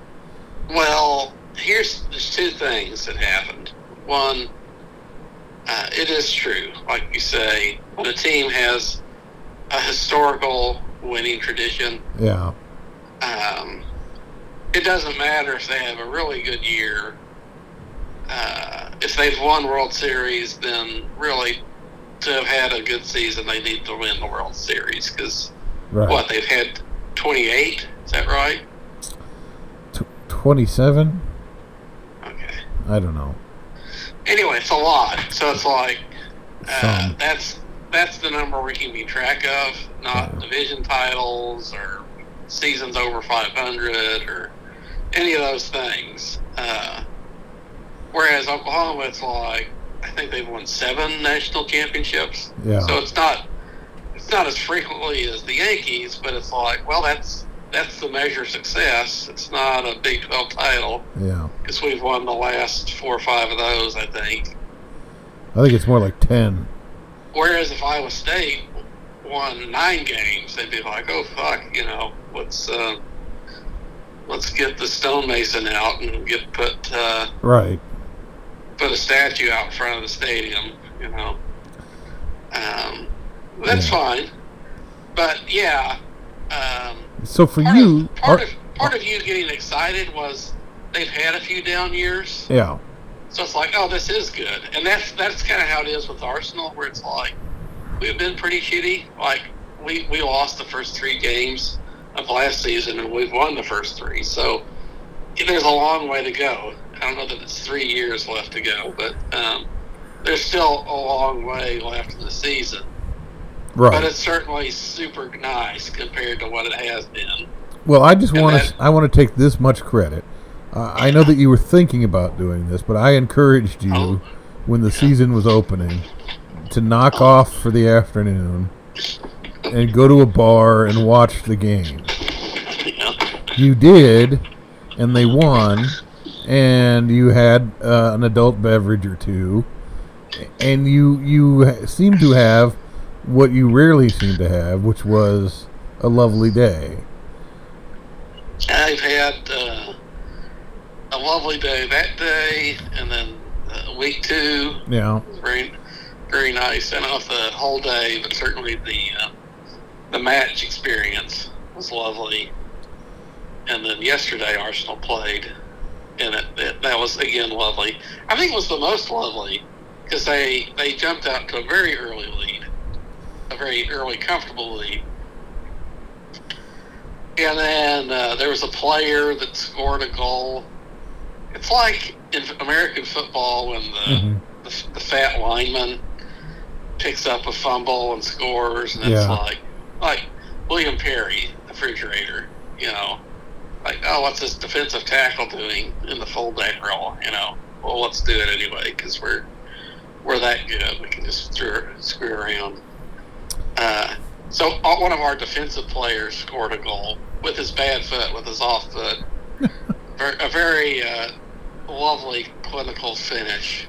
Well, here's there's two things that happened. One, uh, it is true, like you say, a team has a historical winning tradition, Yeah, um, it doesn't matter if they have a really good year. Uh, if they've won World Series, then really to have had a good season, they need to win the World Series because right. what they've had 28. Is that right? Twenty-seven? Okay. I don't know. Anyway, it's a lot. So it's like uh, that's that's the number we're keeping track of, not Yeah. division titles or seasons over 500 or any of those things. Uh, whereas Oklahoma, it's like I think they've won seven national championships. Yeah, So it's not it's not as frequently as the Yankees, but it's like well that's that's the measure of success. It's not a Big 12 title yeah. because we've won the last four or five of those, I think. I think it's more like ten. Whereas if Iowa State won nine games, they'd be like, "Oh fuck," you know, let's uh, let's get the stonemason out and get put uh, Right. put a statue out in front of the stadium, you know. Um, that's Yeah. fine, but yeah, um, So for part you, of, part are- of part of you getting excited was they've had a few down years. yeah, So it's like, oh, this is good, and that's that's kind of how it is with Arsenal, where it's like we've been pretty shitty. Like we we lost the first three games of last season, and we've won the first three. So there's a long way to go. I don't know that it's three years left to go, but um, there's still a long way left in the season. But it's certainly super nice compared to what it has been. Well, I just want to I want to take this much credit. Uh, I know that you were thinking about doing this, but I encouraged you Oh. when the season was opening to knock Oh. off for the afternoon and go to a bar and watch the game. You? You did, and they won, and you had uh, an adult beverage or two, and you you seem to have what you rarely seem to have, which was a lovely day. I've had uh, a lovely day that day, and then uh, week two Yeah, very, very nice. And off the whole day, but certainly the uh, the match experience was lovely. And then yesterday, Arsenal played, and it, it, that was again lovely. I think it was the most lovely because they they jumped out to a very early lead, a very early comfortable lead. And then uh, there was a player that scored a goal. It's like in American football when the, Mhm. the, the fat lineman picks up a fumble and scores, and it's Yeah. like like William Perry, the refrigerator, you know, like oh, what's this defensive tackle doing in the fullback role? You know, well, let's do it anyway because we're we're that good. We can just screw, screw around. Uh, so uh, one of our defensive players scored a goal with his bad foot, with his off foot. [LAUGHS] A very uh, lovely clinical finish.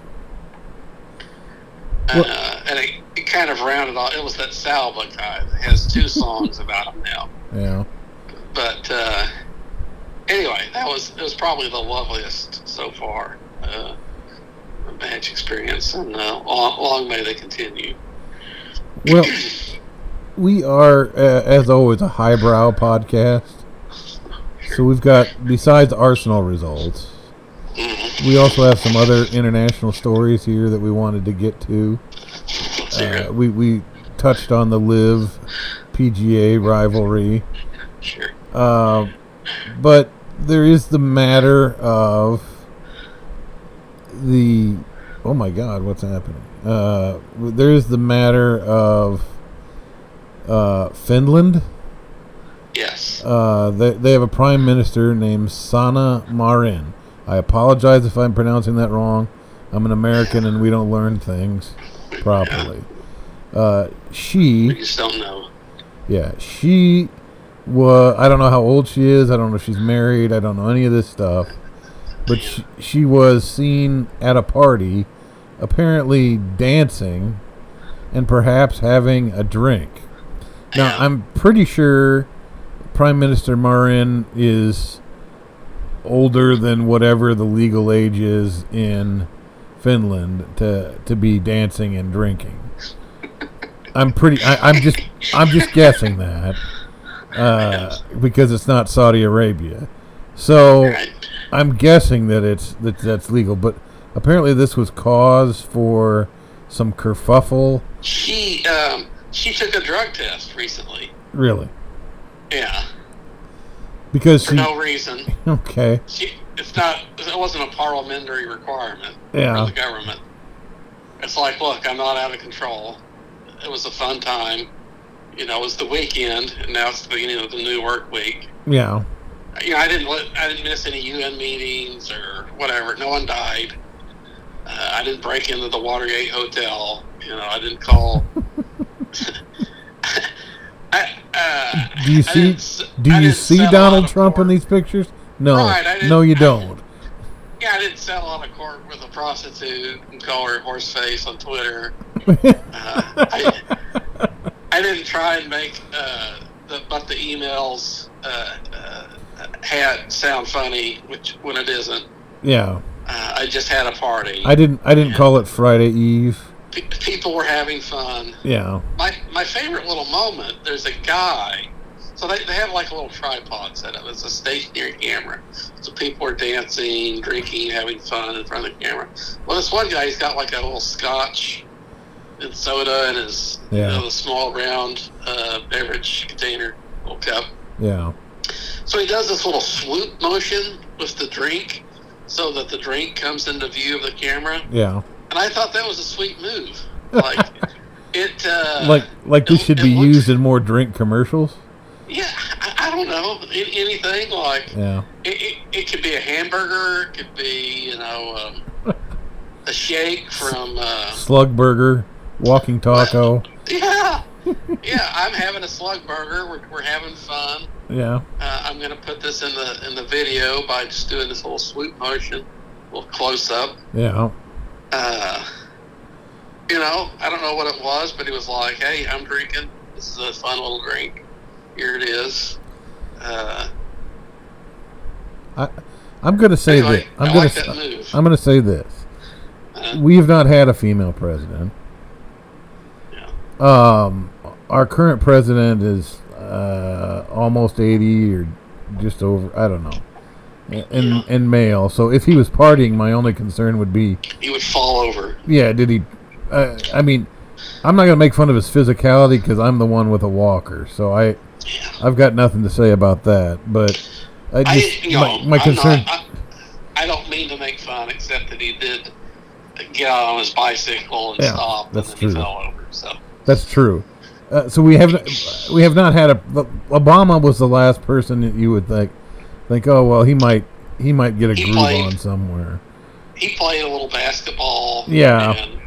Well- uh, and it, it kind of rounded off. It was that Saliba guy that has two [LAUGHS] songs about him now. yeah. But uh, anyway, that was it was probably the loveliest so far uh, match experience, and uh, long, long may they continue. Well, [CLEARS THROAT] we are, uh, as always, a highbrow podcast. So we've got, besides Arsenal results, we also have some other international stories here that we wanted to get to. Uh, we, we touched on the LIV PGA rivalry. Sure. Uh, but there is the matter of the. Oh my God, what's happening? Uh, there is the matter of uh, Finland. Yes. Uh, they, they have a prime minister named Sanna Marin. I apologize if I'm pronouncing that wrong. I'm an American and we don't learn things properly. Uh, she We just don't know. yeah, she was. I don't know how old she is. I don't know if she's married. I don't know any of this stuff. But she, she was seen at a party, apparently dancing, and perhaps having a drink. Now, I'm pretty sure Prime Minister Marin is older than whatever the legal age is in Finland to to be dancing and drinking. I'm pretty. I, I'm just. I'm just guessing that uh, because it's not Saudi Arabia. So I'm guessing that it's that that's legal. But apparently, this was cause for some kerfuffle. She um, she took a drug test recently. Really, Yeah. because For she. no reason. [LAUGHS] Okay. She, it's not. It wasn't a parliamentary requirement Yeah. for the government. It's like, look, I'm not out of control. It was a fun time. You know, it was the weekend, and now it's the beginning of the new work week. Yeah. You know, I didn't let, I didn't miss any UN meetings or whatever. No one died. Uh, I didn't break into the Watergate Hotel. You know, I didn't call. [LAUGHS] I, uh, Do you see? Do I you see Donald Trump in these pictures? No. Right, no, you [LAUGHS] don't. Yeah, I didn't settle on a court with a prostitute and call her horse face on Twitter. Uh, I, [LAUGHS] I didn't try and make uh, the, but the emails uh, uh, had sound funny, which when it isn't. yeah. Uh, I just had a party. I didn't. I didn't call it Friday Eve. Pe- people were having fun. Yeah. My my favorite little moment. There's a guy. So they, they have like a little tripod set up. It's a stationary camera. So people are dancing, drinking, having fun in front of the camera. Well, this one guy, he's got like a little scotch and soda in his Yeah. you know, the small round uh, beverage container, little cup. Yeah. So he does this little swoop motion with the drink so that the drink comes into view of the camera. Yeah. And I thought that was a sweet move. Like, [LAUGHS] it uh, Like like this it- should it be looks- used in more drink commercials. Yeah, I, I don't know anything like Yeah. it, it. It could be a hamburger. It could be you know um, a shake from. Uh, Slug burger, walking taco. [LAUGHS] yeah, yeah. I'm having a slug burger. We're, we're having fun. Yeah. Uh, I'm gonna put this in the in the video by just doing this little swoop motion, little close up. Yeah. Uh, you know, I don't know what it was, but he was like, "Hey, I'm drinking. This is a fun little drink. Here it is." Uh, I I'm gonna say anyway, that. I'm gonna like move. I'm gonna say this. Uh, We have not had a female president. yeah. Um, our current president is uh, almost 80 or just over. I don't know. And and male. So if he was partying, my only concern would be, He would fall over. yeah, did he? Uh, I mean, I'm not gonna make fun of his physicality because I'm the one with a walker. So I, Yeah. I've got nothing to say about that. But I I, just you know, my, my concern. Not, I, I don't mean to make fun, except that he did get out on his bicycle and Yeah, stop, and then true. he fell over. So That's true. Uh, so we have we have not had a Obama was the last person that you would think think oh well he might he might get a He groove played. on somewhere. he played a little basketball. Yeah. And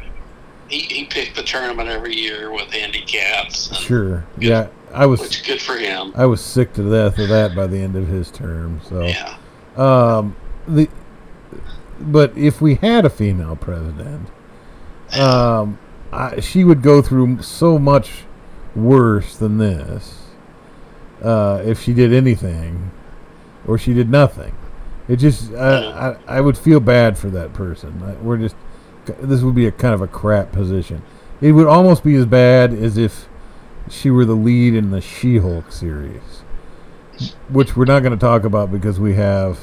he, he picked the tournament every year with handicaps, and- Sure. Yeah, I was which good for him. I was sick to death of that by the end of his term. So Yeah. um the but if we had a female president um I, she would go through so much worse than this uh, if she did anything or she did nothing. It just I, I, I would feel bad for that person. We're just this would be a kind of a crap position. It would almost be as bad as if she were the lead in the She-Hulk series, which we're not going to talk about because we have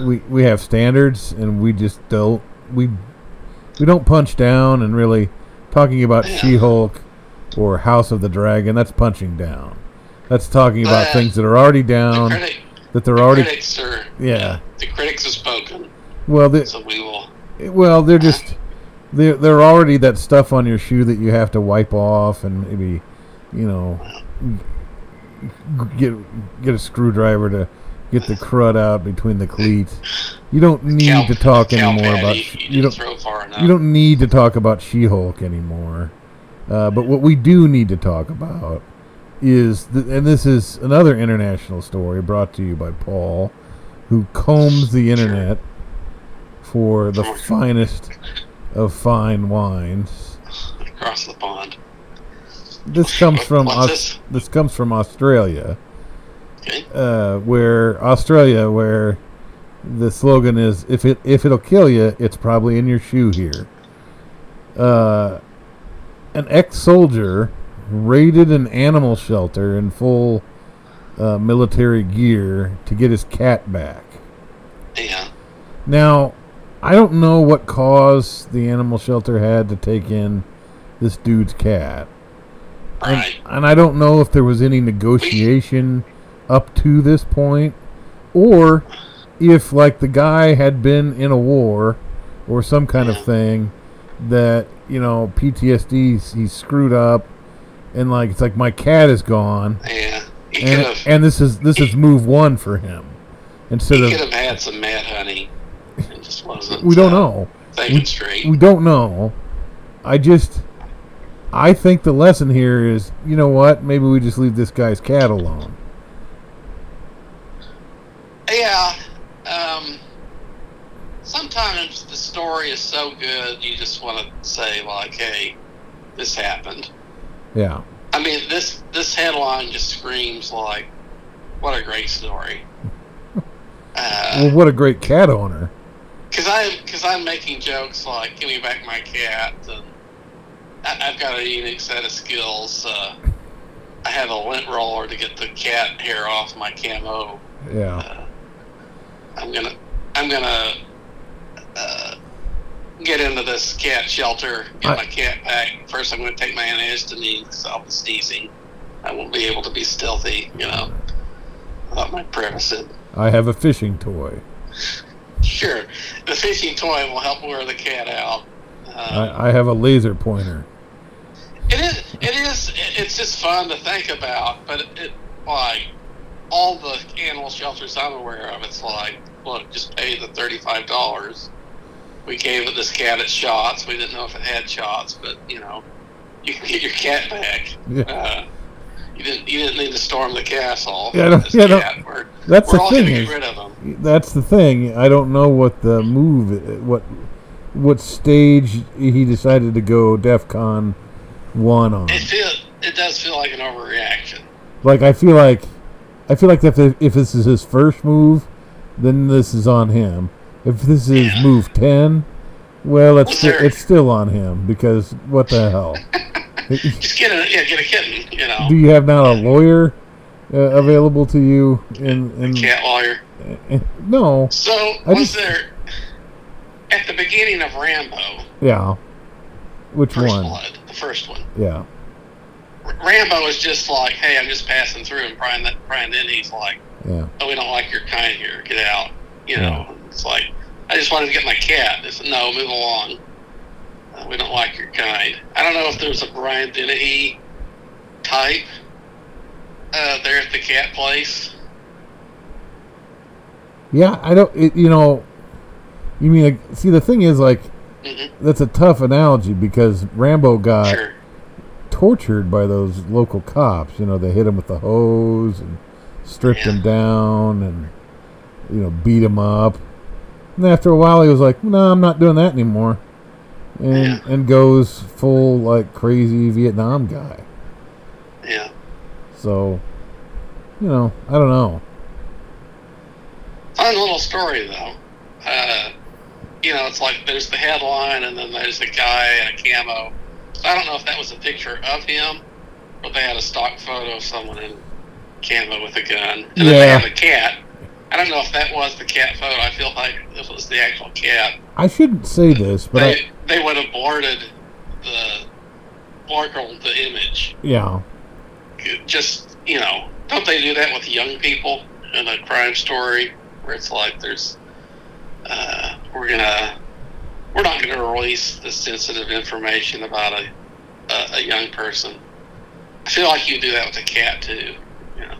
we we have standards and we just don't we we don't punch down and really talking about She-Hulk or House of the Dragon that's punching down. That's talking about Uh, things that are already down that they're the already critics are. Yeah. The critics have spoken, well they, so we will. well they're just they're they're already that stuff on your shoe that you have to wipe off and maybe you know get get a screwdriver to get the crud out between the cleats. You don't need Cow- to talk anymore about you, you you don't throw far enough. you don't need to talk about She-Hulk anymore. Uh, but what we do need to talk about is, th- and this is another international story brought to you by Paul, who combs the internet for the finest of fine wines. across the pond. This comes from Aus- this? this comes from Australia, Okay. uh, where Australia, where the slogan is "If it if it'll kill you, it's probably in your shoe here." Uh, an ex-soldier raided an animal shelter in full uh, military gear to get his cat back. Yeah. Now, I don't know what cause the animal shelter had to take in this dude's cat. And, Right. and I don't know if there was any negotiation up to this point, or if, like, the guy had been in a war or some kind of thing that, you know, PTSD, he's screwed up, and, like, it's like, my cat is gone, Yeah. And, and this is this is move one for him. Instead He of, could have had some mad honey. It just wasn't. we don't uh, know. Thinking We- straight. We don't know. I just, I think the lesson here is, you know what? Maybe we just leave this guy's cat alone. Yeah. Um, sometimes the story is so good, you just want to say like, "Hey, this happened." Yeah. I mean, this this headline just screams like, "What a great story!" [LAUGHS] Well, what a great cat owner. Because I because I'm making jokes like, "Give me back my cat," and I, I've got a unique set of skills. Uh, I have a lint roller to get the cat hair off my camo Yeah. uh, I'm gonna I'm gonna uh, get into this cat shelter, get I- my cat back. First, I'm gonna take my antihistamine because I'll be sneezing. I won't be able to be stealthy, you know. I my privacy. I have a fishing toy. Sure, the fishing toy will help wear the cat out. Um, I, I have a laser pointer. It is. It is. It's just fun to think about, but it, it like all the animal shelters I'm aware of. It's like, look, just pay the thirty-five dollars. We gave this cat its shots. We didn't know if it had shots, but you know, you can get your cat back. Yeah. Uh, you didn't. You didn't need to storm the castle. Yeah, no- This yeah, no. We're, that's we're the all thing get rid of them. That's the thing. I don't know what the move, what what stage he decided to go DEFCON one on. It feel. It does feel like an overreaction. Like I feel like, I feel like if if this is his first move, then this is on him. If this is Yeah. move ten, well, it's sti- it's still on him because what the hell? [LAUGHS] Just get a yeah, get a kitten. You know, Do you have not a lawyer uh, available to you? In in cat lawyer. in- no, So I was just- there at the beginning of Rambo, yeah. Which First one? Blood, the first one? Yeah, R- Rambo is just like, hey, I'm just passing through, and Brian, that Brian he's like, yeah, oh, we don't like your kind here, get out. You Yeah. know, it's like, I just wanted to get my cat. They said, no, move along. Uh, we don't like your kind. I don't know if there's a Brian Dennehy type uh, there at the cat place. yeah. I don't. It, you know, you mean like? See, the thing is like hmm that's a tough analogy because Rambo got sure. tortured by those local cops. You know, they hit him with the hose and stripped Yeah. him down and you know beat him up. And after a while, he was like, "No, I'm not doing that anymore," and Yeah. and goes full like crazy Vietnam guy. Yeah. So, you know, I don't know. Fun little story though. Uh, you know, it's like there's the headline, and then there's the guy in a camo. So I don't know if that was a picture of him, but they had a stock photo of someone in camo with a gun, and then they have a cat. I don't know if that was the cat photo. I feel like if it was the actual cat, I shouldn't say this, but I, they they would have blurted the blurred the image. yeah, Just you know, don't they do that with young people in a crime story where it's like there's uh, we're gonna we're not gonna release the sensitive information about a, a a young person. I feel like you do that with a cat too. You know,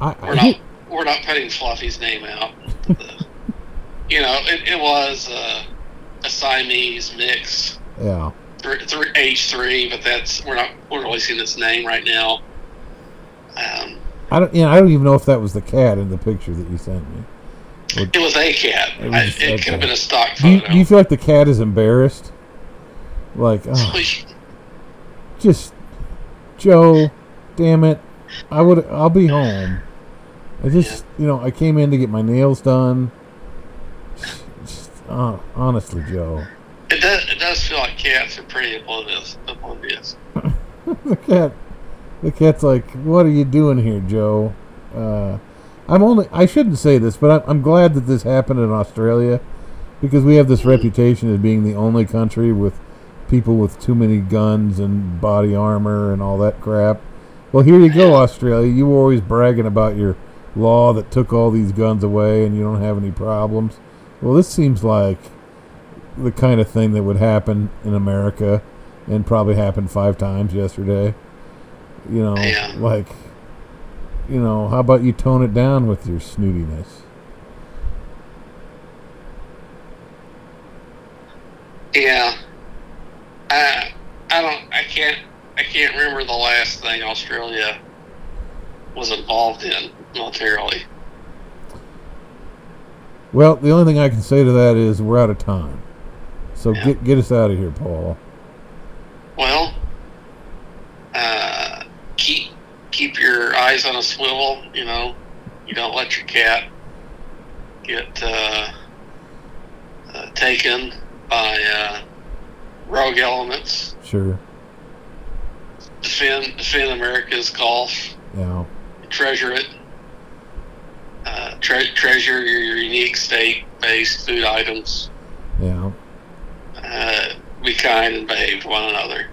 I, we're I not we're not putting Fluffy's name out. [LAUGHS] You know, it, it was uh, a Siamese mix yeah. age three, but that's we're not we're releasing its name right now. Um, I don't. Yeah, I don't even know if that was the cat in the picture that you sent me. it was a cat. It I, it could have been a stock Do you, do you feel like the cat is embarrassed? Like, [LAUGHS] oh, just Joe, damn it! I would. I'll be home. I just, you know, I came in to get my nails done. Just, just, uh, honestly, Joe, it does. It does feel like cats are pretty oblivious. Oblivious. [LAUGHS] the cat, the cat's like, "What are you doing here, Joe?" Uh, I'm only. I shouldn't say this, but I'm, I'm glad that this happened in Australia because we have this reputation as being the only country with people with too many guns and body armor and all that crap. Well, here you go, Australia. You were always bragging about your law that took all these guns away and you don't have any problems. Well, this seems like the kind of thing that would happen in America and probably happened five times yesterday. You know, Yeah. like, you know, how about you tone it down with your snootiness? Yeah. I I don't. I can't. I can't remember the last thing Australia was involved in militarily. Well, the only thing I can say to that is we're out of time. So Yeah. get get us out of here, Paul. Well, uh, keep keep your eyes on a swivel. You know, you don't let your cat get uh, uh, taken by uh, rogue elements. Sure. Defend defend America's golf. Yeah. Treasure it. Uh, tre- treasure your, your unique state-based food items. Yeah. Uh, be kind and behave to one another.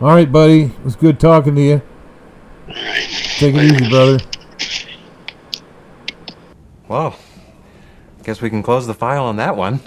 All right, buddy. It was good talking to you. All right. Take it easy, brother. Well, I guess we can close the file on that one.